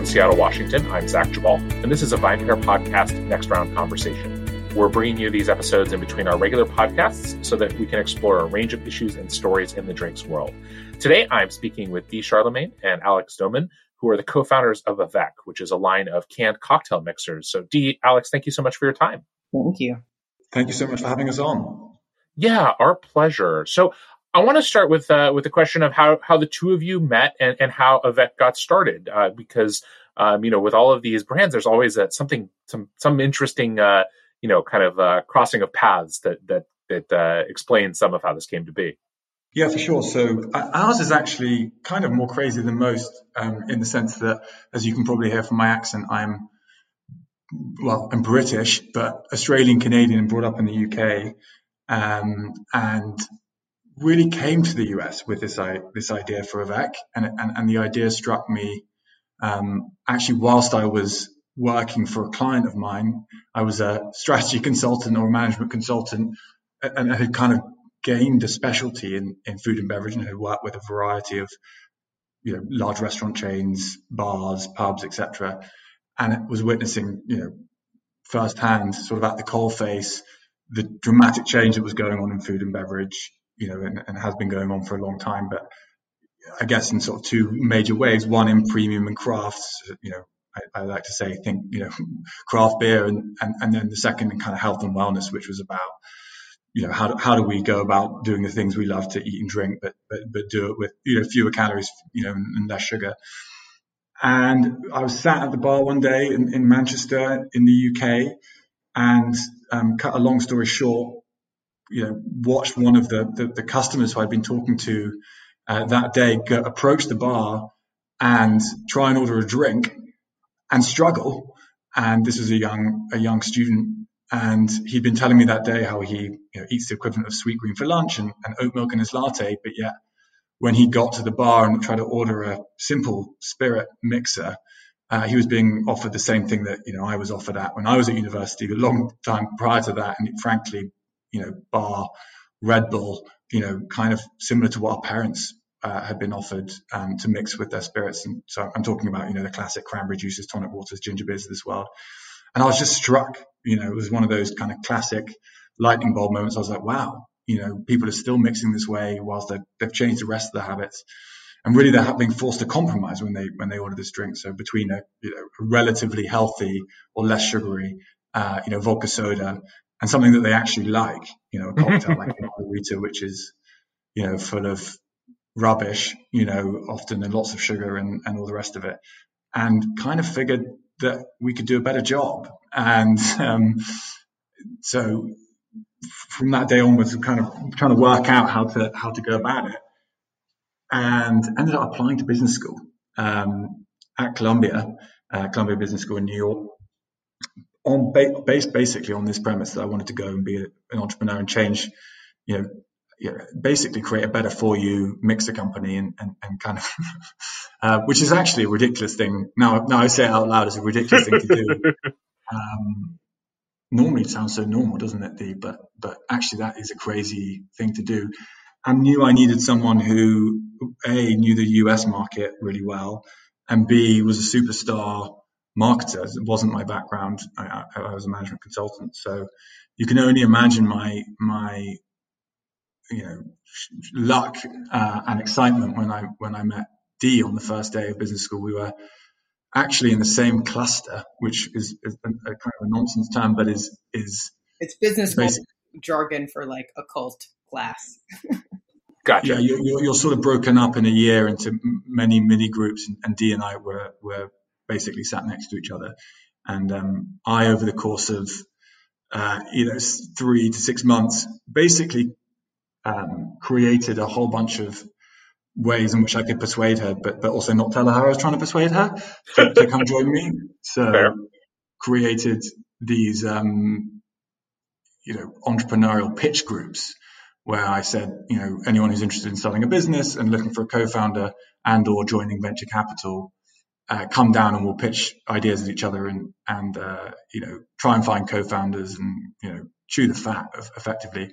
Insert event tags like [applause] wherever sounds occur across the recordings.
From Seattle, Washington, I'm Zach Geballe, and this is a VinePair podcast Next Round Conversation. We're bringing you these episodes in between our regular podcasts so that we can explore a range of issues and stories in the drinks world. Today, I'm speaking with Dee Charlemagne and Alex Doman, who are the co-founders of Avec, which is a line of canned cocktail mixers. So, Dee, Alex, thank you so much for your time. Thank you. Thank you so much for having us on. Yeah, our pleasure. So, I want to start with uh, with the question of how how the two of you met and, and how Avec got started, uh, because um, you know with all of these brands, there's always a, something some some interesting uh, you know kind of uh, crossing of paths that that that uh, explains some of how this came to be. Yeah, for sure. So uh, ours is actually kind of more crazy than most, um, in the sense that, as you can probably hear from my accent, I'm well, I'm British, but Australian Canadian, brought up in the UK, um, and really came to the US with this I, this idea for Avec, and and, and the idea struck me um, actually whilst I was working for a client of mine. I was a strategy [laughs] consultant or a management consultant, and I had kind of gained a specialty in, in food and beverage and had worked with a variety of you know large restaurant chains, bars, pubs, etc. And it was witnessing you know firsthand, sort of at the coalface, the dramatic change that was going on in food and beverage, you know, and, and has been going on for a long time. But I guess in sort of two major ways, one in premium and crafts, you know, I, I, like to say, think, you know, [laughs] craft beer and, and, and then the second in kind of health and wellness, which was about, you know, how do, how do we go about doing the things we love to eat and drink, but, but, but do it with, you know, fewer calories, you know, and, and less sugar. And I was sat at the bar one day in, in Manchester in the UK and um, cut a long story short, you know, watched one of the, the, the customers who I'd been talking to uh, that day go, approach the bar and try and order a drink and struggle. And this was a young a young student, and he'd been telling me that day how he you know, eats the equivalent of Sweetgreen for lunch and, and oat milk in his latte, but yet when he got to the bar and tried to order a simple spirit mixer, uh, he was being offered the same thing that you know I was offered at when I was at university a long time prior to that, and frankly, you know, bar Red Bull, you know, kind of similar to what our parents uh, had been offered um, to mix with their spirits. And so I'm talking about, you know, the classic cranberry juices, tonic waters, ginger beers of this world. And I was just struck, you know, it was one of those kind of classic lightning bulb moments. I was like, wow, you know, people are still mixing this way whilst they've changed the rest of their habits. And really, they're being forced to compromise when they when they order this drink. So between a, you know, a relatively healthy or less sugary, uh, you know, vodka soda and something that they actually like, you know, a cocktail like margarita, which is, you know, full of rubbish, you know, often and lots of sugar and, and all the rest of it, and kind of figured that we could do a better job. And um, so from that day onwards, kind of trying to work out how to how to go about it, and ended up applying to business school um, at Columbia, uh, Columbia Business School in New York, on based basically on this premise that I wanted to go and be an entrepreneur and change, you know, you know, basically create a better for you mixer company and, and, and kind of, [laughs] uh, which is actually a ridiculous thing. Now, now I say it out loud as a ridiculous thing to do. [laughs] Um, normally it sounds so normal, doesn't it, Dee? But, but actually that is a crazy thing to do. I knew I needed someone who, A, knew the US market really well, and B, was a superstar marketer. It wasn't my background. I, I, was a management consultant. So you can only imagine my, my you know luck uh, and excitement when I when I met Dee on the first day of business school. We were actually in the same cluster, which is, is a, a, kind of a nonsense term, but is is it's business jargon for like a cult class. [laughs] gotcha. Yeah, you're, you're, you're, sort of broken up in a year into many mini groups, and, and Dee and I were were basically sat next to each other. And um, I, over the course of uh, you know three to six months, basically um, created a whole bunch of ways in which I could persuade her, but but also not tell her how I was trying to persuade her to, to come join me. So Fair. created these um, you know entrepreneurial pitch groups where I said you know anyone who's interested in starting a business and looking for a co-founder and or joining venture capital. Uh, come down and we'll pitch ideas at each other and and uh, you know try and find co-founders and you know chew the fat effectively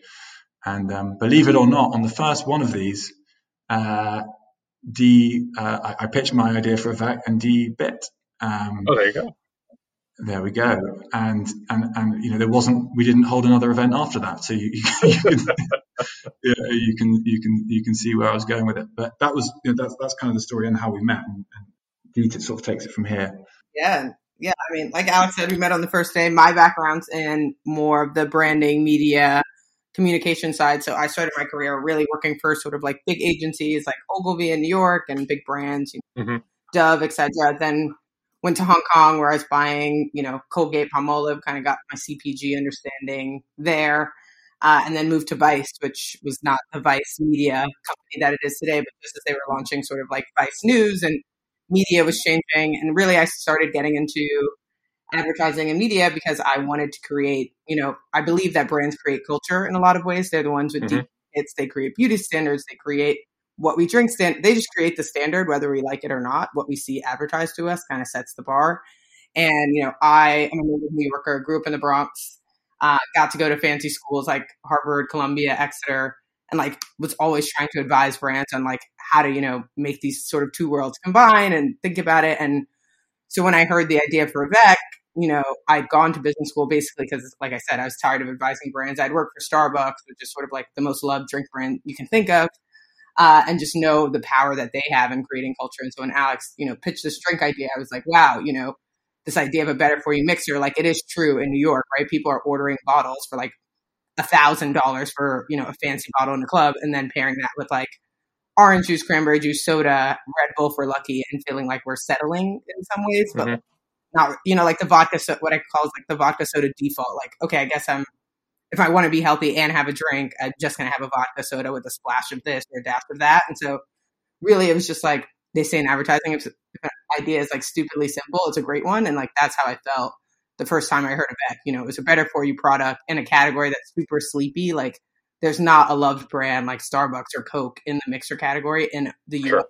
and um, believe it or not, on the first one of these, uh, uh, I, I, pitched my idea for a Avec and Dee bit. Um, oh, there you go. There we go. And and and you know there wasn't we didn't hold another event after that, so you, you, [laughs] you can yeah, you can you can you can see where I was going with it. But that was you know, that's that's kind of the story and how we met, and, and Dee sort of takes it from here. Yeah, yeah. I mean, like Alex said, we met on the first day. My background's in more of the branding, media, communication side. So I started my career really working for sort of like big agencies like Ogilvy in New York and big brands, you know, mm-hmm. Dove, etc. Then went to Hong Kong where I was buying, you know, Colgate, Palmolive, kind of got my CPG understanding there. Uh, and then moved to Vice, which was not the Vice media company that it is today, but just as they were launching sort of like Vice News and media was changing. And really, I started getting into advertising and media because I wanted to create, you know, I believe that brands create culture in a lot of ways. They're the ones with mm-hmm. deep hits, they create beauty standards, they create what we drink stand they just create the standard whether we like it or not. What we see advertised to us kind of sets the bar. And, you know, I am a native New Yorker, grew up in the Bronx, uh, got to go to fancy schools like Harvard, Columbia, Exeter, and like was always trying to advise brands on like how to, you know, make these sort of two worlds combine and think about it. And so when I heard the idea for Avec, you know, I'd gone to business school basically because, like I said, I was tired of advising brands. I'd worked for Starbucks, which is sort of like the most loved drink brand you can think of, uh, and just know the power that they have in creating culture. And so when Alex, you know, pitched this drink idea, I was like, wow, you know, this idea of a better for you mixer, like it is true in New York, right? People are ordering bottles for like a thousand dollars for you know a fancy bottle in the club, and then pairing that with like orange juice, cranberry juice, soda, Red Bull for lucky, and feeling like we're settling in some ways, but mm-hmm not you know like the vodka so what I call is like the vodka soda default. Like okay, I guess I'm if I want to be healthy and have a drink, I'm just gonna have a vodka soda with a splash of this or a dash of that. And so really, it was just like they say in advertising, if an idea is like stupidly simple, it's a great one, and like that's how I felt the first time I heard of it. You know, it was a better for you product in a category that's super sleepy. Like there's not a loved brand like Starbucks or Coke in the mixer category in the sure. US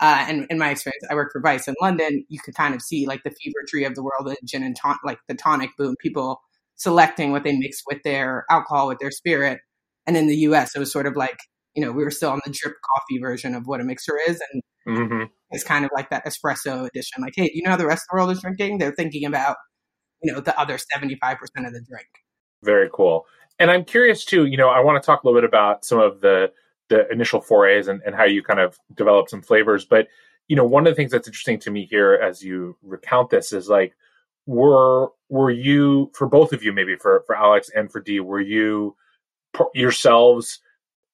uh, and in my experience, I worked for Vice in London. You could kind of see like the Fever-Tree of the world in gin and ton- like the tonic boom. People selecting what they mix with their alcohol with their spirit. And in the U.S., it was sort of like you know we were still on the drip coffee version of what a mixer is, and mm-hmm. it's kind of like that espresso edition. Like, hey, you know how the rest of the world is drinking? They're thinking about you know the other seventy five percent of the drink. Very cool. And I'm curious too. You know, I want to talk a little bit about some of the the initial forays and, and how you kind of develop some flavors. But you know, one of the things that's interesting to me here as you recount this is like, were were you for both of you, maybe for for Alex and for Dee, were you yourselves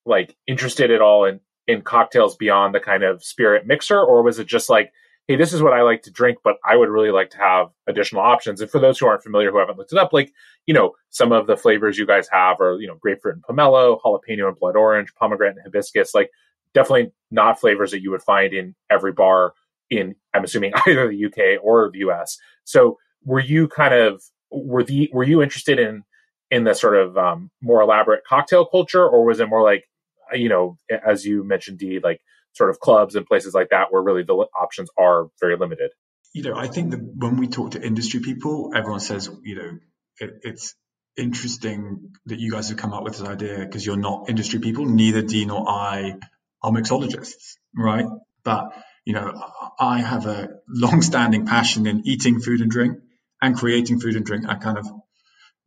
like interested at all in in cocktails beyond the kind of spirit mixer, or was it just like hey, this is what I like to drink, but I would really like to have additional options. And for those who aren't familiar, who haven't looked it up, like, you know, some of the flavors you guys have are, you know, grapefruit and pomelo, jalapeno and blood orange, pomegranate and hibiscus, like definitely not flavors that you would find in every bar in, I'm assuming [laughs] either the UK or the US. So were you kind of, were the, were you interested in, in the sort of um, more elaborate cocktail culture, or was it more like, you know, as you mentioned, Dee, like sort of clubs and places like that where really the options are very limited. You know, I think that when we talk to industry people, everyone says, you know, it, it's interesting that you guys have come up with this idea because you're not industry people. Neither Dee nor I are mixologists, right? But you know, I have a long-standing passion in eating food and drink and creating food and drink. I kind of,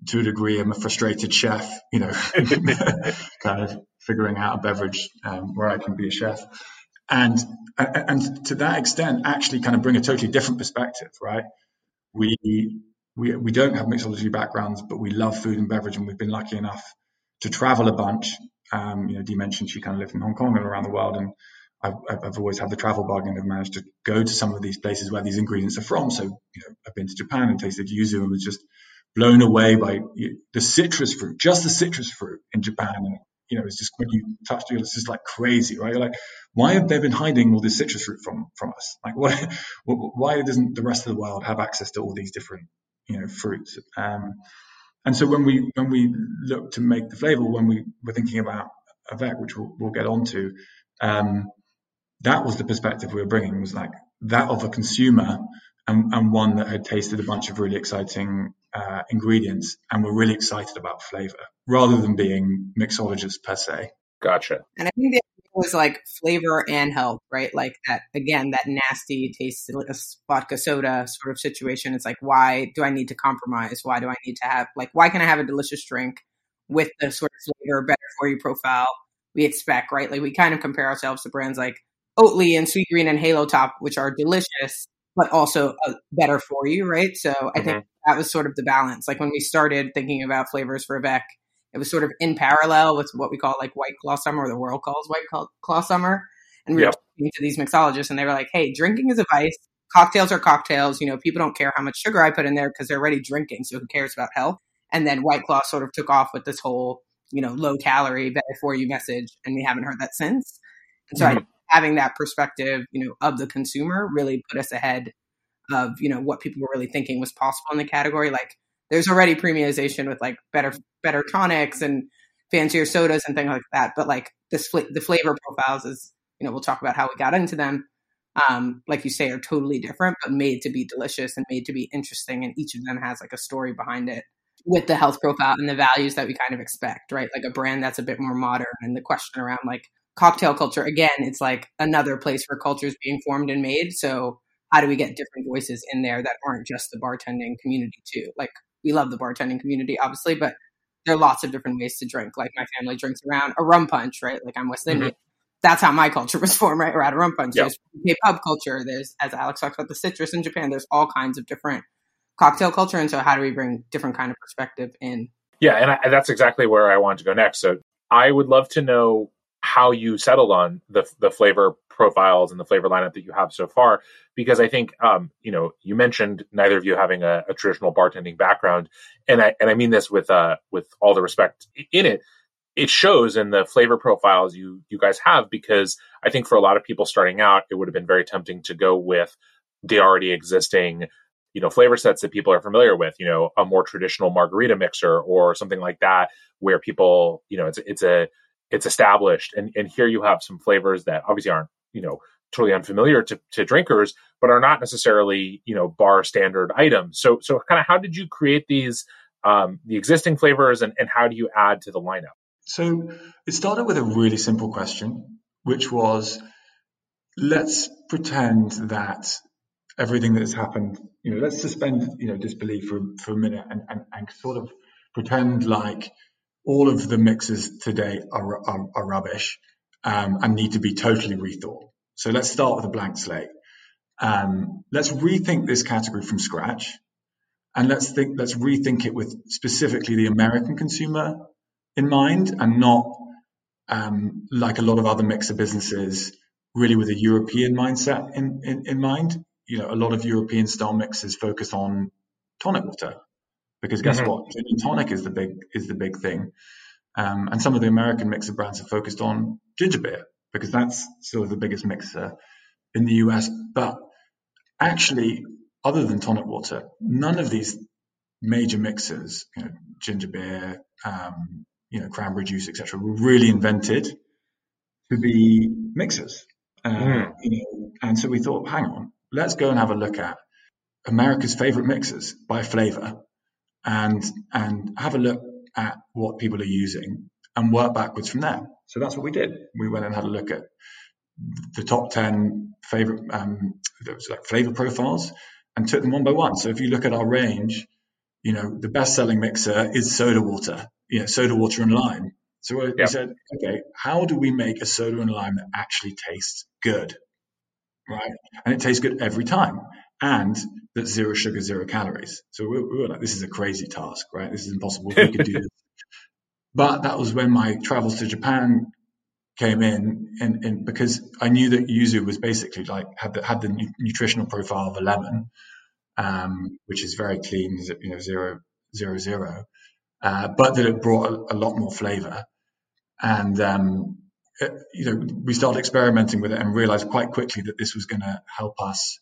to a degree, am a frustrated chef. You know, [laughs] kind of figuring out a beverage um, where I can be a chef. And, and to that extent, actually kind of bring a totally different perspective, right? We, we, we don't have mixology backgrounds, but we love food and beverage, and we've been lucky enough to travel a bunch. Um, you know, Dee mentioned she kind of lived in Hong Kong and around the world, and I've, I've, always had the travel bug and have managed to go to some of these places where these ingredients are from. So, you know, I've been to Japan and tasted yuzu and was just blown away by the citrus fruit, just the citrus fruit in Japan. And you know, it's just when you touch it, it's just like crazy, right? You're like, why have they been hiding all this citrus fruit from from us? Like, [laughs] what, why doesn't the rest of the world have access to all these different, you know, fruits? Um, and so when we when we look to make the flavor, when we were thinking about Avec, which we'll, we'll get onto, um, that was the perspective we were bringing was like that of a consumer and, and one that had tasted a bunch of really exciting uh, ingredients and were really excited about flavor rather than being mixologists per se. Gotcha. And I think the idea was like flavor and health, right? Like that again, that nasty taste like a vodka soda sort of situation. It's like, why do I need to compromise? Why do I need to have like why can I have a delicious drink with the sort of flavor better for you profile we expect, right? Like we kind of compare ourselves to brands like Oatly and Sweetgreen and Halo Top, which are delicious, but also uh, better for you, right? So I mm-hmm. think that was sort of the balance. Like when we started thinking about flavors for Avec, it was sort of in parallel with what we call like White Claw Summer, or the world calls White Claw Summer. And we yep. were talking to these mixologists, and they were like, "Hey, drinking is a vice. Cocktails are cocktails. You know, people don't care how much sugar I put in there because they're already drinking. So who cares about health?" And then White Claw sort of took off with this whole, you know, low calorie, better for you message, and we haven't heard that since. And so mm-hmm. I, having that perspective, you know, of the consumer really put us ahead of you know what people were really thinking was possible in the category. Like there's already premiumization with like better better tonics and fancier sodas and things like that. But like the the flavor profiles is you know we'll talk about how we got into them. Um, like you say, are totally different, but made to be delicious and made to be interesting. And each of them has like a story behind it with the health profile and the values that we kind of expect, right? Like a brand that's a bit more modern and the question around like cocktail culture, again, it's like another place where culture is being formed and made. So how do we get different voices in there that aren't just the bartending community too? Like we love the bartending community, obviously, but there are lots of different ways to drink. Like my family drinks around a rum punch, right? Like I'm West Indian. Mm-hmm. That's how my culture was [laughs] formed, right? Around a rum punch. Yep. There's pub culture. There's, as Alex talks about, the citrus in Japan. There's all kinds of different cocktail culture. And so, how do we bring different kind of perspective in? Yeah, and I, that's exactly where I want to go next. So, I would love to know how you settled on the the flavor profiles and the flavor lineup that you have so far because i think um, you know you mentioned neither of you having a, a, traditional bartending background and i and i mean this with uh with all the respect in it it shows in the flavor profiles you you guys have because i think for a lot of people starting out it would have been very tempting to go with the already existing you know flavor sets that people are familiar with you know a more traditional margarita mixer or something like that where people you know it's it's a it's established. And and here you have some flavors that obviously aren't you know totally unfamiliar to, to drinkers but are not necessarily you know bar standard items. So so kind of how did you create these um, the existing flavors and, and how do you add to the lineup? So it started with a really simple question which was let's pretend that everything that has happened you know let's suspend you know disbelief for, for a minute and, and, and sort of pretend like all of the mixes today are, are, are rubbish um, and need to be totally rethought. So let's start with a blank slate. Um, let's rethink this category from scratch, and let's think. Let's rethink it with specifically the American consumer in mind, and not um, like a lot of other mixer businesses, really with a European mindset in, in, in mind. You know, a lot of European style mixes focus on tonic water because guess mm-hmm. what, gin and tonic is the big is the big thing. Um, and some of the American mixer brands are focused on ginger beer because that's sort of the biggest mixer in the US. But actually, other than tonic water, none of these major mixers, you know, ginger beer, um, you know, cranberry juice, etc., were really invented to be mixers. Uh, mm. You know, and so we thought, hang on, let's go and have a look at America's favorite mixers by flavor, and and have a look at what people are using and work backwards from there. So that's what we did. We went and had a look at the top 10 favorite um, like flavor profiles and took them one by one. So if you look at our range, you know, the best selling mixer is soda water, you know, soda water and lime. So we yep. said, okay, how do we make a soda and lime that actually tastes good? Right. And it tastes good every time. And that zero sugar, zero calories. So we, we were like, this is a crazy task, right? This is impossible. We could do [laughs] this but that was when my travels to Japan came in, and, and because I knew that yuzu was basically like had the, had the nutritional profile of a lemon, um, which is very clean, you know, zero zero zero, uh, but that it brought a, a lot more flavor, and um, it, you know, we started experimenting with it and realized quite quickly that this was going to help us,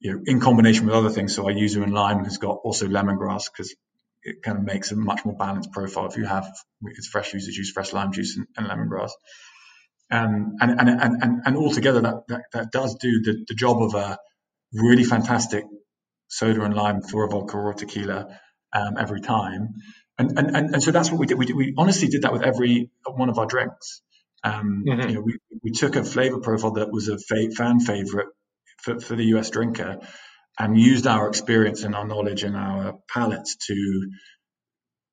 you know, in combination with other things. So our yuzu and lime has got also lemongrass because it kind of makes a much more balanced profile if you have it's fresh yuzu juice, fresh lime juice, and, and lemongrass. Um, and, and, and, and, and altogether, that, that, that does do the, the job of a really fantastic soda and lime for a vodka or tequila um, every time. And, and, and, and so that's what we did. We, did. we honestly did that with every one of our drinks. Um, mm-hmm. You know, we, we took a flavor profile that was a fa- fan favorite for, for the US drinker and used our experience and our knowledge and our palates to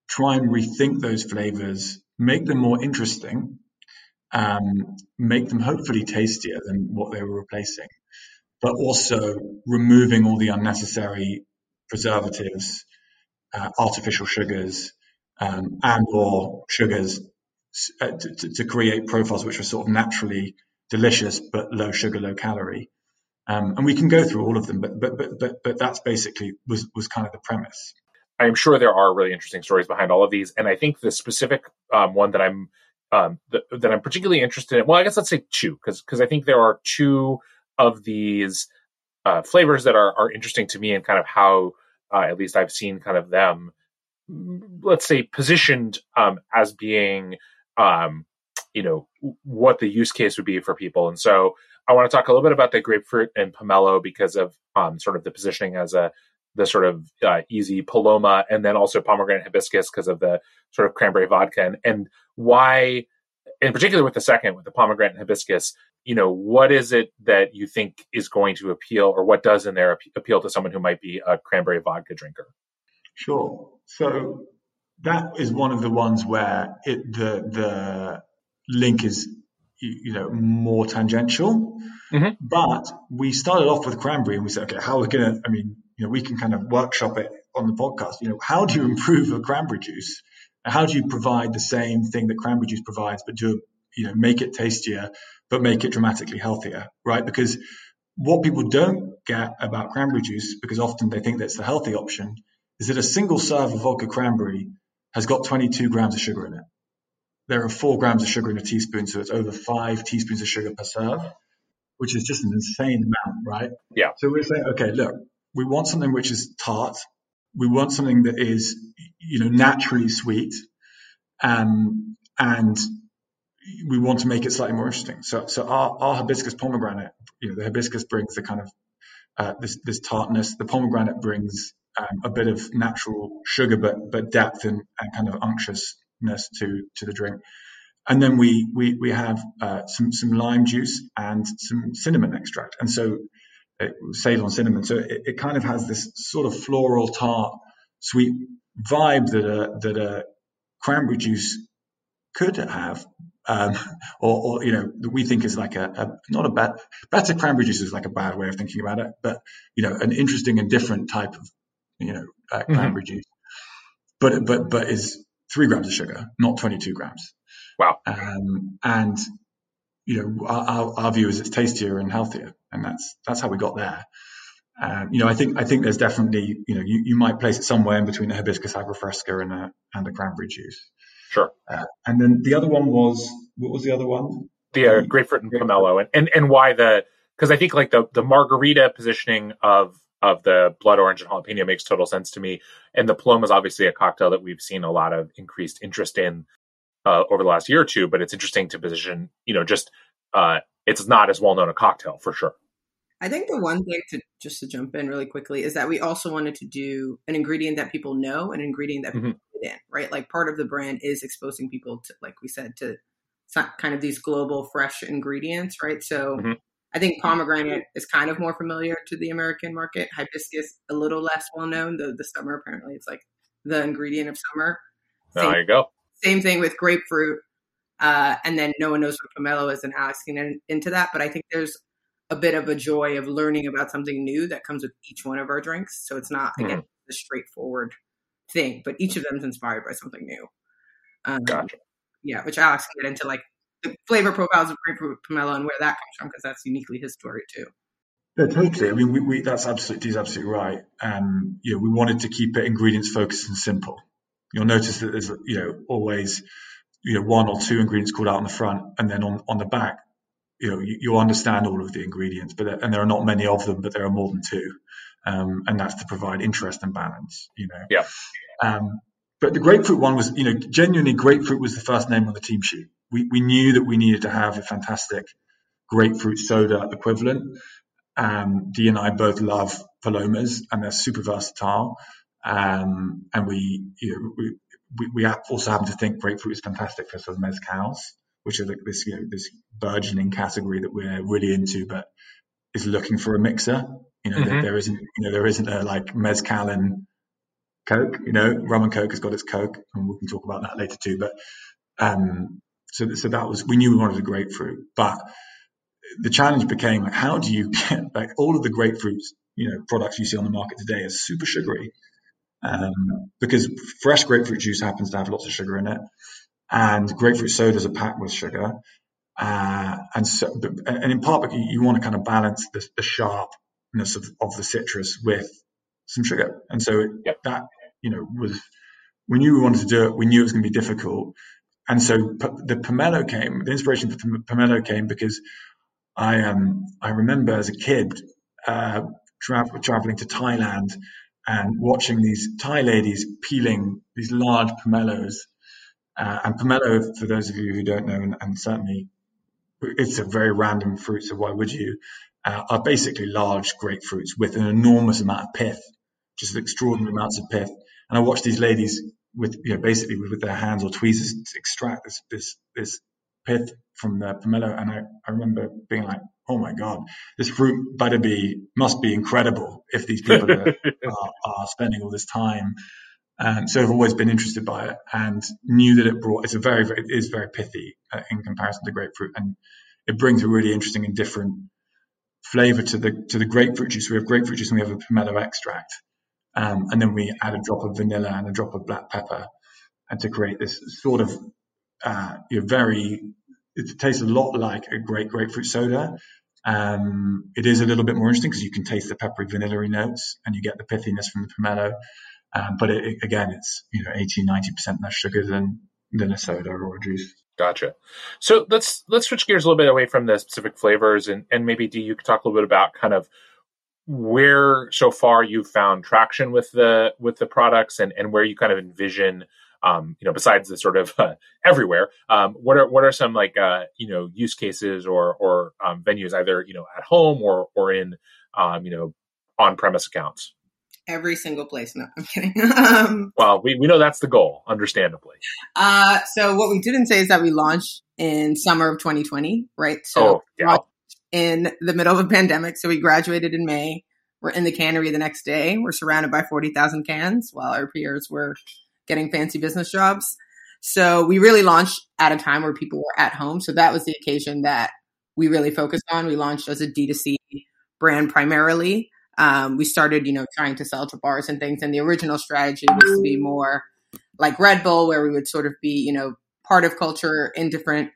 try and rethink those flavors, make them more interesting, um, make them hopefully tastier than what they were replacing, but also removing all the unnecessary preservatives, uh, artificial sugars, um, and or sugars uh, to, to, create profiles which are sort of naturally delicious but low sugar, low calorie. Um, and we can go through all of them, but but but but but that's basically was was kind of the premise. I'm sure there are really interesting stories behind all of these, and I think the specific um, one that I'm um, that, that, I'm particularly interested in. Well, I guess let's say two, because because I think there are two of these uh, flavors that are are interesting to me, and kind of how uh, at least I've seen kind of them, let's say, positioned um, as being, um, you know, what the use case would be for people. And so I want to talk a little bit about the grapefruit and pomelo because of um, sort of the positioning as a the sort of uh, easy paloma, and then also pomegranate hibiscus because of the sort of cranberry vodka, and, and why, in particular with the second, with the pomegranate hibiscus, you know, what is it that you think is going to appeal, or what does in there appeal to someone who might be a cranberry vodka drinker? Sure. So that is one of the ones where it the the link is you know more tangential. Mm-hmm. But we started off with cranberry, and we said, okay, how are we gonna? I mean, you know, we can kind of workshop it on the podcast. You know, how do you improve a cranberry juice? How do you provide the same thing that cranberry juice provides, but do you know make it tastier, but make it dramatically healthier, right? Because what people don't get about cranberry juice, because often they think that's the healthy option, is that a single serve of vodka cranberry has got 22 grams of sugar in it. There are four grams of sugar in a teaspoon, so it's over five teaspoons of sugar per serve, which is just an insane amount, right? Yeah. So we're saying, okay, look, we want something which is tart. We want something that is, you know, naturally sweet, um, and we want to make it slightly more interesting. So, so our, our hibiscus pomegranate, you know, the hibiscus brings the kind of uh, this this tartness. The pomegranate brings um, a bit of natural sugar, but but depth and, and kind of unctuousness to to the drink. And then we we we have uh, some some lime juice and some cinnamon extract. And so Ceylon cinnamon. So it, it, kind of has this sort of floral tart, sweet vibe that a that a cranberry juice could have, um, [laughs] or, or, you know we think is like a, a, not a bad better cranberry juice is like a bad way of thinking about it, but you know an interesting and different type of you know uh, mm-hmm. cranberry mm-hmm. juice, but but but is three grams of sugar, not twenty two grams. Wow. Um, and you know, our, our, view is it's tastier and healthier, and that's that's how we got there. Um, you know, I think I think there's definitely you know you, you might place it somewhere in between a hibiscus agua fresca and a and a cranberry juice. Sure. Uh, and then the other one was what was the other one? The uh, grapefruit and pomelo, and, and and why the because I think like the the margarita positioning of of the blood orange and jalapeno makes total sense to me, and the paloma is obviously a cocktail that we've seen a lot of increased interest in uh, over the last year or two, but it's interesting to position, you know, just uh, it's not as well known a cocktail for sure. I think the one thing to just to jump in really quickly is that we also wanted to do an ingredient that people know, an ingredient that people mm-hmm. in, right? Like part of the brand is exposing people to, like we said, to kind of these global fresh ingredients, right? So mm-hmm. I think pomegranate is kind of more familiar to the American market. Hibiscus a little less well known, though the summer apparently it's like the ingredient of summer. Same, there you go. Same thing with grapefruit. Uh, and then no one knows what pomelo is and asking in, into that. But I think there's a bit of a joy of learning about something new that comes with each one of our drinks. So it's not, again, mm-hmm. a straightforward thing, but each of them is inspired by something new. Um, gotcha. Yeah, which Alex can get into like the flavor profiles of grapefruit pomelo and where that comes from because that's uniquely his story too. Yeah, totally. I mean, we, we, that's absolutely, he's absolutely right. Um, you know, we wanted to keep it ingredients focused and simple you'll notice that there's you know always you know one or two ingredients called out on the front, and then on on the back, you know you, you understand all of the ingredients, but and there are not many of them, but there are more than two, um, and that's to provide interest and balance. You know. Yeah. Um, but the grapefruit one was, you know, genuinely grapefruit was the first name on the team sheet. We we knew that we needed to have a fantastic grapefruit soda equivalent. Um, Dee and I both love palomas, and they're super versatile. Um, and we, you know, we, we, we also happen to think grapefruit is fantastic for of mezcals, which are this you know this burgeoning category that we're really into, but is looking for a mixer. You know, mm-hmm. there, there isn't you know there isn't a like mezcal and Coke. You know, rum and Coke has got its Coke, and we can talk about that later too. But um, so so that was we knew we wanted a grapefruit, but the challenge became like, how do you get like all of the grapefruits, you know, products you see on the market today are super sugary, um, because fresh grapefruit juice happens to have lots of sugar in it, and grapefruit sodas are packed with sugar, uh, and so and in part because you, want to kind of balance the, the sharpness of, of, the citrus with some sugar, and so it, yep. that you know was we knew we wanted to do it, we knew it was going to be difficult, and so the pomelo came, the inspiration for pomelo came because I um I remember as a kid uh, tra- traveling to Thailand and watching these Thai ladies peeling these large pomelos. Uh, and pomelo, for those of you who don't know, and, and, certainly it's a very random fruit, so why would you? Uh, are basically large grapefruits with an enormous amount of pith, just extraordinary amounts of pith. And I watched these ladies with, you know, basically with, their hands or tweezers extract this this this pith from the pomelo, and I, I remember being like, oh my god, this fruit better be must be incredible if these people are, [laughs] are, are, spending all this time. And so I've always been interested by it and knew that it brought it's a very, very it is very pithy uh, in comparison to grapefruit, and it brings a really interesting and different flavor to the to the grapefruit juice. We have grapefruit juice and we have a pomelo extract, um, and then we add a drop of vanilla and a drop of black pepper, and to create this sort of uh, you know, very it tastes a lot like a great grapefruit soda. Um, it is a little bit more interesting because you can taste the peppery vanilla notes and you get the pithiness from the pomelo. Um, but it, it, again, it's you know 80, 90 percent less sugar than than a soda or a juice. Gotcha. So let's let's switch gears a little bit away from the specific flavors and and maybe do you could talk a little bit about kind of where so far you've found traction with the with the products and and where you kind of envision um, you know, besides the sort of uh, [laughs] everywhere, um, what are what are some like uh, you know use cases or or um, venues either you know at home or or in um, you know on premise accounts? Every single place. No, I'm kidding. [laughs] Um, well, we, we know that's the goal, understandably. Uh, so what we didn't say is that we launched in summer of 2020, right? So oh, yeah. In the middle of a pandemic. So we graduated in May. We're in the cannery the next day. We're surrounded by 40,000 cans while our peers were getting fancy business jobs. So we really launched at a time where people were at home. So that was the occasion that we really focused on. We launched as a D2C brand primarily. Um, we started, you know, trying to sell to bars and things. And the original strategy was to be more like Red Bull, where we would sort of be, you know, part of culture in different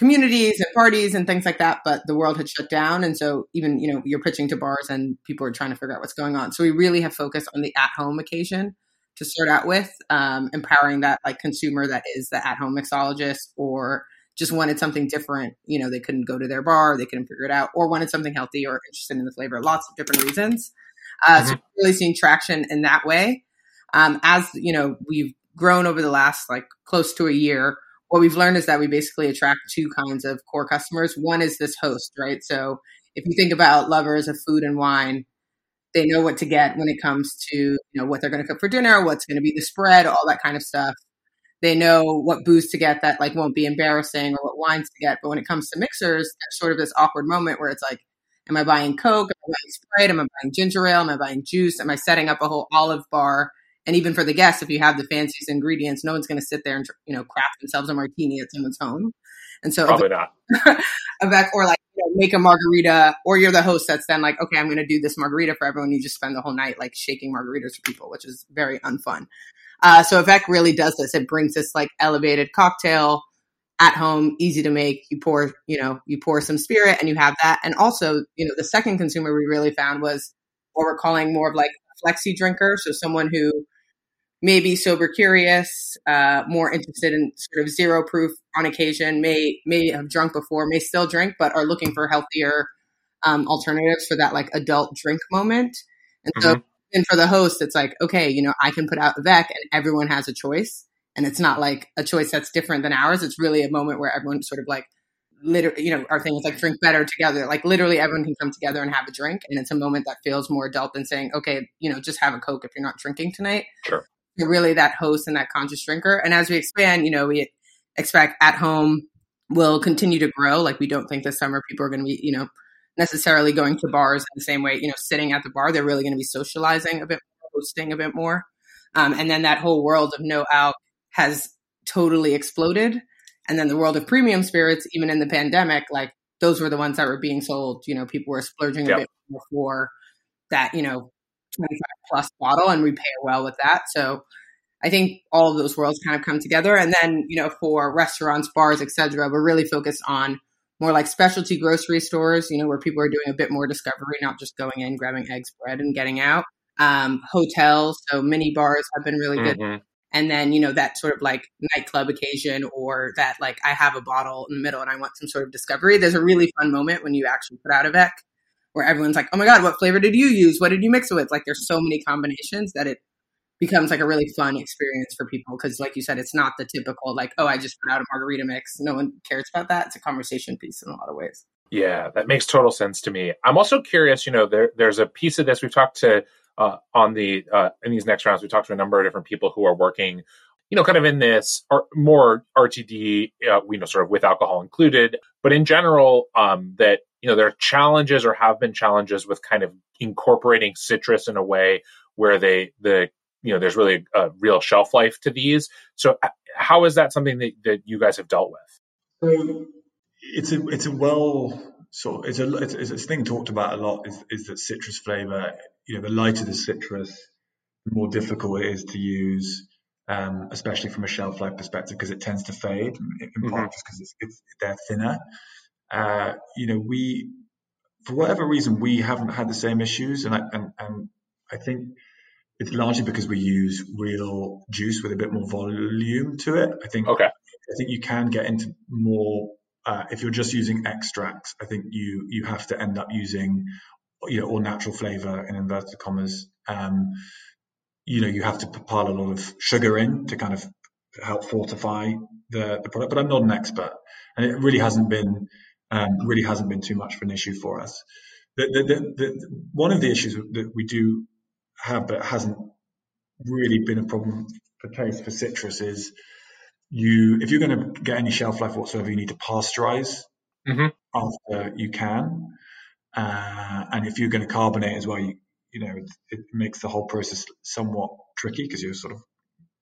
communities and parties and things like that. But the world had shut down. And so even, you know, you're pitching to bars and people are trying to figure out what's going on. So we really have focused on the at home occasion to start out with, um, empowering that like consumer that is the at home mixologist or just wanted something different. You know, they couldn't go to their bar, they couldn't figure it out, or wanted something healthy or interested in the flavor. Lots of different reasons. Uh, mm-hmm. So really seeing traction in that way. Um, as you know, we've grown over the last like close to a year. What we've learned is that we basically attract two kinds of core customers. One is this host, right? So if you think about lovers of food and wine, they know what to get when it comes to you know what they're going to cook for dinner, what's going to be the spread, all that kind of stuff. They know what booze to get that like won't be embarrassing or what wines to get. But when it comes to mixers, there's sort of this awkward moment where it's like, am I buying Coke? Am I buying Sprite? Am I buying ginger ale? Am I buying juice? Am I setting up a whole olive bar? And even for the guests, if you have the fanciest ingredients, no one's going to sit there and you know craft themselves a martini at someone's home. And so probably not. [laughs] Avec, or like you know, make a margarita, or you're the host that's then like, okay, I'm going to do this margarita for everyone. You just spend the whole night like shaking margaritas for people, which is very unfun. Uh, so Avec really does this. It brings this like elevated cocktail at home, easy to make. You pour, you know, you pour some spirit and you have that. And also, you know, the second consumer we really found was what we're calling more of like flexi drinker. So someone who maybe sober curious, uh, more interested in sort of zero proof on occasion, may may have drunk before, may still drink, but are looking for healthier um, alternatives for that like adult drink moment. And mm-hmm. so, and for the host, it's like, okay, you know, I can put out Avec, and everyone has a choice, and it's not like a choice that's different than ours. It's really a moment where everyone sort of like literally, you know, our thing is like drink better together. Like literally everyone can come together and have a drink. And it's a moment that feels more adult than saying, okay, you know, just have a Coke if you're not drinking tonight. Sure You're really that host and that conscious drinker. And as we expand, you know, we expect at home will continue to grow. Like we don't think this summer people are going to be, you know, necessarily going to bars in the same way, you know, sitting at the bar. They're really going to be socializing a bit, hosting a bit more. Um, and then that whole world of no out has totally exploded. And then the world of premium spirits, even in the pandemic, like those were the ones that were being sold. You know, people were splurging yep. a bit more for that, you know, 25 plus bottle and we pay well with that. So I think all of those worlds kind of come together. And then, you know, for restaurants, bars, etc., we're really focused on more like specialty grocery stores, you know, where people are doing a bit more discovery, not just going in, grabbing eggs, bread, and getting out. Um, hotels, so mini bars have been really good. Mm-hmm. And then, you know, that sort of like nightclub occasion or that like I have a bottle in the middle and I want some sort of discovery. There's a really fun moment when you actually put out Avec where everyone's like, oh my God, what flavor did you use? What did you mix it with? Like there's so many combinations that it becomes like a really fun experience for people because like you said it's not the typical like oh i just put out a margarita mix no one cares about that it's a conversation piece in a lot of ways yeah that makes total sense to me i'm also curious you know there, there's a piece of this we've talked to uh, on the uh, in these next rounds we talked to a number of different people who are working you know kind of in this or more rtd uh, you know sort of with alcohol included. But in general um, that you know there are challenges or have been challenges with kind of incorporating citrus in a way where they the you know there's really a, a real shelf life to these. So uh, how is that something that, that you guys have dealt with? So it's a it's a well sort of, it's a it's, it's a thing talked about a lot is is that citrus flavor you know the lighter the citrus the more difficult it is to use um, especially from a shelf life perspective because it tends to fade in mm-hmm. just because it's, it's, they're thinner uh, you know we for whatever reason we haven't had the same issues and I, and, and I think it's largely because we use real juice with a bit more volume to it. I think. Okay. I think you can get into more uh, if you're just using extracts. I think you you have to end up using you know all natural flavor in inverted commas. Um, you know you have to pile a lot of sugar in to kind of help fortify the, the product. But I'm not an expert, and it really hasn't been um, really hasn't been too much of an issue for us. The, the, the, one of the issues that we do have but hasn't really been a problem for taste for citrus is you if you're going to get any shelf life whatsoever, you need to pasteurize mm-hmm. after you can, uh, and if you're going to carbonate as well, you you know it, it makes the whole process somewhat tricky because you're sort of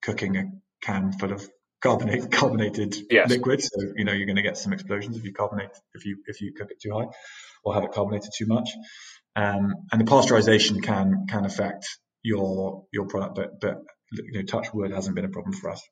cooking a can full of carbonate [laughs] carbonated yes. liquid, so you know you're going to get some explosions if you carbonate if you if you cook it too high or have it carbonated too much. Um, and the pasteurization can can affect your your product, but but you know, touch wood hasn't been a problem for us.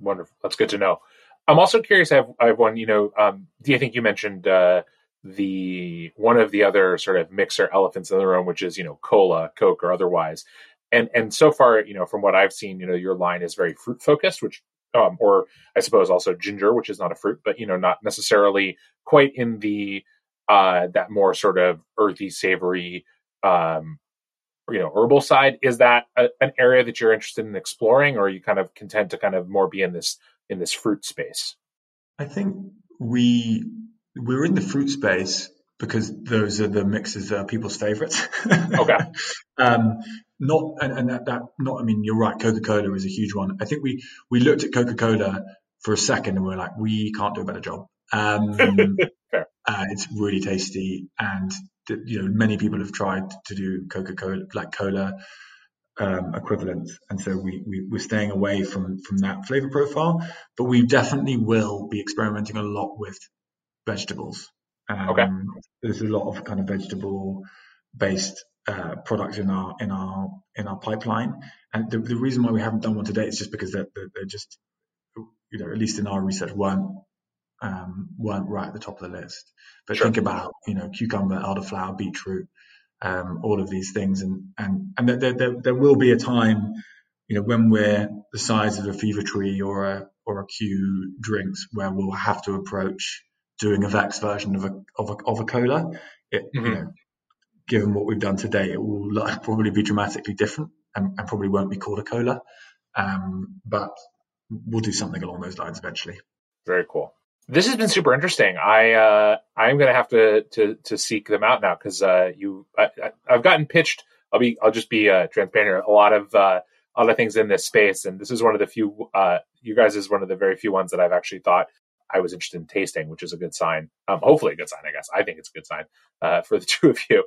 Wonderful, that's good to know. I'm also curious. I have, I have one. You know, um, do you think you mentioned uh, the one of the other sort of mixer elephants in the room, which is you know cola, Coke, or otherwise? And and so far, you know, from what I've seen, you know, your line is very fruit focused, which um, or I suppose also ginger, which is not a fruit, but you know, not necessarily quite in the uh, that more sort of earthy, savory, um, you know, herbal side. Is that a, an area that you're interested in exploring, or are you kind of content to kind of more be in this in this fruit space? I think we we're in the fruit space because those are the mixes that are people's favorites. okay. [laughs] um, not and, and that, that not I mean you're right. Coca Cola is a huge one. I think we we looked at Coca Cola for a second and we are like we can't do a better job. Um, [laughs] uh, it's really tasty, and you know many people have tried to do Coca Cola like cola um, equivalent, and so we, we we're staying away from from that flavor profile. But we definitely will be experimenting a lot with vegetables. Um, okay. There's a lot of kind of vegetable based uh, products in our in our in our pipeline, and the, the reason why we haven't done one today is just because they're, they're just you know at least in our research weren't um, weren't right at the top of the list. But sure. think about you know cucumber, elderflower, beetroot, um, all of these things, and and and there, there, there will be a time, you know, when we're the size of a Fever-Tree or a or a Q drinks where we'll have to approach doing a Vex version of a of a, of a cola. It, mm-hmm. you know, given what we've done today, it will [laughs] probably be dramatically different and, and probably won't be called a cola. Um, but we'll do something along those lines eventually. Very cool. This has been super interesting. I uh, I'm gonna have to to to seek them out now because uh, you I, have gotten pitched. I'll be I'll just be uh, transparent here. A lot of uh, a lot of things in this space, and this is one of the few. Uh, you guys is one of the very few ones that I've actually thought I was interested in tasting, which is a good sign. Um, hopefully, a good sign. I guess I think it's a good sign uh, [laughs] for the two of you.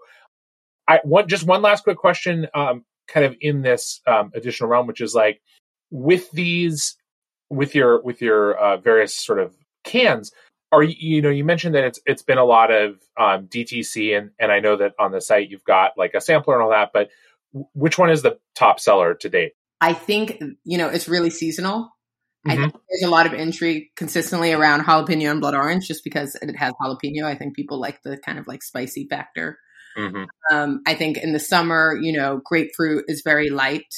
I one just one last quick question, um, kind of in this um, additional realm, which is like with these with your with your uh, various sort of cans are you, know you mentioned that it's it's been a lot of um, DTC and and I know that on the site you've got like a sampler and all that, but which one is the top seller to date? I think you know it's really seasonal. Mm-hmm. I think there's a lot of intrigue consistently around jalapeno and blood orange, just because it has jalapeno. I think people like the kind of like spicy factor. Mm-hmm. Um, I think in the summer, you know, grapefruit is very light.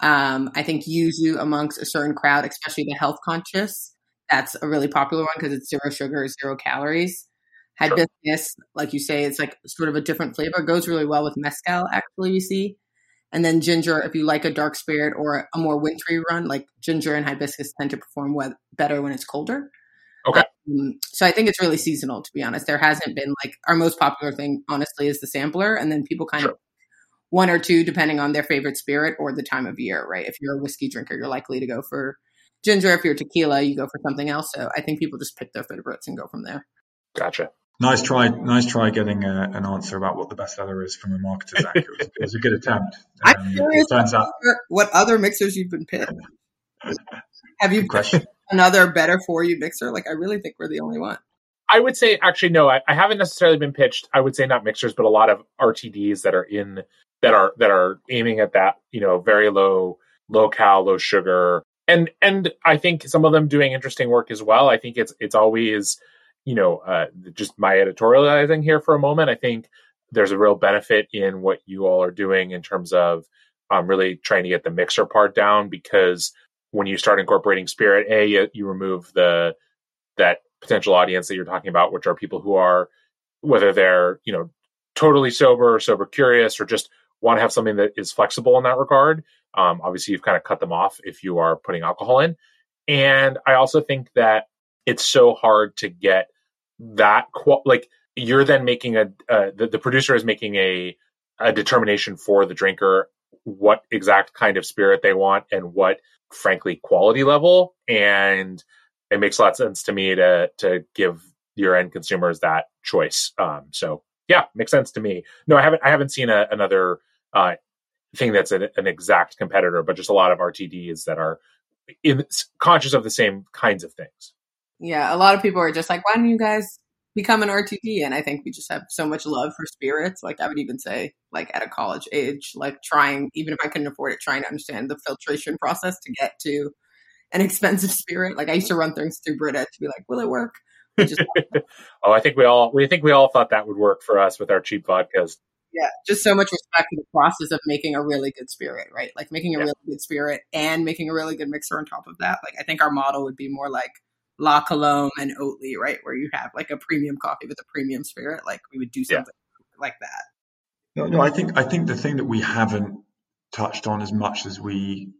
Um, I think yuzu amongst a certain crowd, especially the health conscious, that's a really popular one because it's zero sugar, zero calories. Hibiscus, sure. like you say, it's like sort of a different flavor. It goes really well with mezcal, actually, we see. And then ginger, if you like a dark spirit or a more wintry run, like ginger and hibiscus tend to perform well, better when it's colder. Okay. Um, so I think it's really seasonal, to be honest. There hasn't been like our most popular thing, honestly, is the sampler. And then people kind sure. of one or two, depending on their favorite spirit or the time of year, right? If you're a whiskey drinker, you're likely to go for ginger. If you're tequila, you go for something else. So I think people just pick their favorites and go from there. Gotcha. Nice try. Nice try getting a, an answer about what the best seller is from a marketer's [laughs] angle. it, was, a good attempt. Um, I'm curious turns out, what other mixers you've been pitched. [laughs] Have you question. another better for you mixer? Like, I really think we're the only one. I would say actually no. I, I, haven't necessarily been pitched. I would say not mixers, but a lot of RTDs that are in that are that are aiming at that you know very low low cal, low sugar, and and I think some of them doing interesting work as well. I think it's it's always you know uh, just my editorializing here for a moment. I think there's a real benefit in what you all are doing in terms of um, really trying to get the mixer part down because when you start incorporating spirit, a you, you remove the that potential audience that you're talking about, which are people who are whether they're you know totally sober, sober curious, or just want to have something that is flexible in that regard. Um, obviously, you've kind of cut them off if you are putting alcohol in. And I also think that it's so hard to get that qual- like you're then making a uh, the, the producer is making a a determination for the drinker what exact kind of spirit they want and what frankly quality level and it makes a lot of sense to me to to give your end consumers that choice um, so yeah makes sense to me no i haven't i haven't seen a, another uh, thing that's an, an, exact competitor, but just a lot of RTDs that are in, conscious of the same kinds of things. Yeah, a lot of people are just like, why don't you guys become an RTD? And I think we just have so much love for spirits. Like I would even say, like at a college age, like trying, even if I couldn't afford it, trying to understand the filtration process to get to an [laughs] expensive spirit. Like I used to run things through Brita to be like, will it work? [laughs] oh, I think we all we think we all thought that would work for us with our cheap vodkas yeah, just so much respect for the process of making a really good spirit, right? Like making a yeah. really good spirit and making a really good mixer on top of that. Like I think our model would be more like La Colombe and Oatly, right? Where you have like a premium coffee with a premium spirit. Like we would do something yeah. like that. No, no, I think I think the thing that we haven't touched on as much as we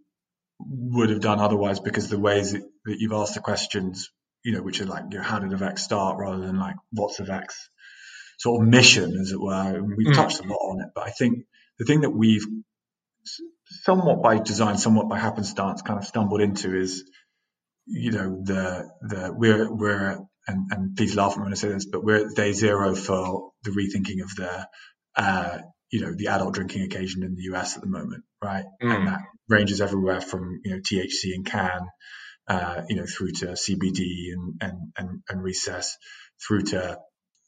would have done otherwise, because the ways that, that you've asked the questions, you know, which are like, you know, how did Avec start, rather than like, what's Avec's sort of mission, as it were. And we've mm. touched a lot on it, but I think the thing that we've somewhat by design, somewhat by happenstance, kind of stumbled into is, you know, the the we're we're and, and please laugh at me when I say this, but we're at day zero for the rethinking of the uh, you know the adult drinking occasion in the US at the moment, right? Mm. And that ranges everywhere from you know THC and Cann, uh, you know, through to CBD and and and, and recess, through to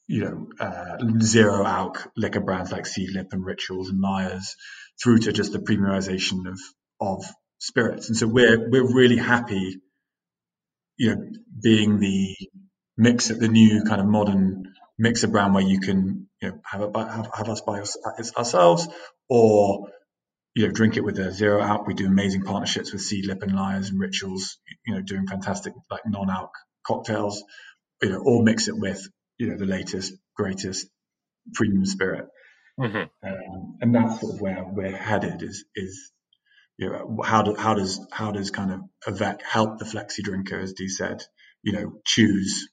you know, uh, zero alc liquor brands like Seedlip and Rituals and Lyre's through to just the premiumization of, of spirits. And so we're, we're really happy, you know, being the mix at the new kind of modern mixer brand where you can, you know, have, it have, have us buy ourselves or, you know, drink it with a zero alc. We do amazing partnerships with Seedlip and Lyre's and Rituals, you know, doing fantastic like non-alc cocktails, you know, or mix it with you know the latest greatest premium spirit. Mm-hmm. um, and that's sort of where we're headed is is you know how do, how does how does kind of Avec help the flexi drinker as Dee said you know choose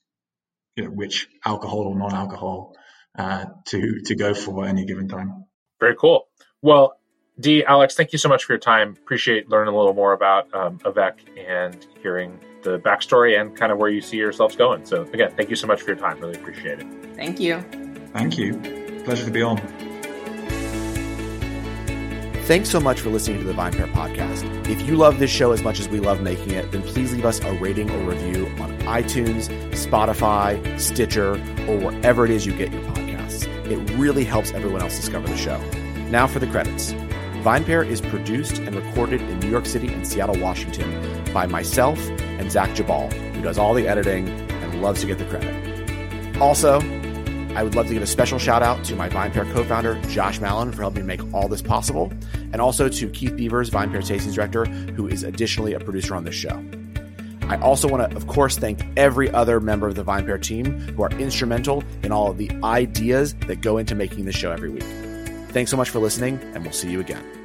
you know which alcohol or non-alcohol uh, to to go for at any given time. Very cool. Well Dee, Alex, thank you so much for your time. Appreciate learning a little more about um, Avec and hearing the backstory and kind of where you see yourselves going. So, again, thank you so much for your time. Really appreciate it. Thank you. Thank you. Pleasure to be on. Thanks so much for listening to the VinePair podcast. If you love this show as much as we love making it, then please leave us a rating or review on iTunes, Spotify, Stitcher, or wherever it is you get your podcasts. It really helps everyone else discover the show. Now for the credits. VinePair is produced and recorded in New York City and Seattle, Washington by myself and Zach Geballe, who does all the editing and loves to get the credit. Also, I would love to give a special shout out to my VinePair co founder, Josh Malin, for helping make all this possible, and also to Keith Beavers, VinePair Tastings Director, who is additionally a producer on this show. I also want to, of course, thank every other member of the VinePair team who are instrumental in all of the ideas that go into making this show every week. Thanks so much for listening, and we'll see you again.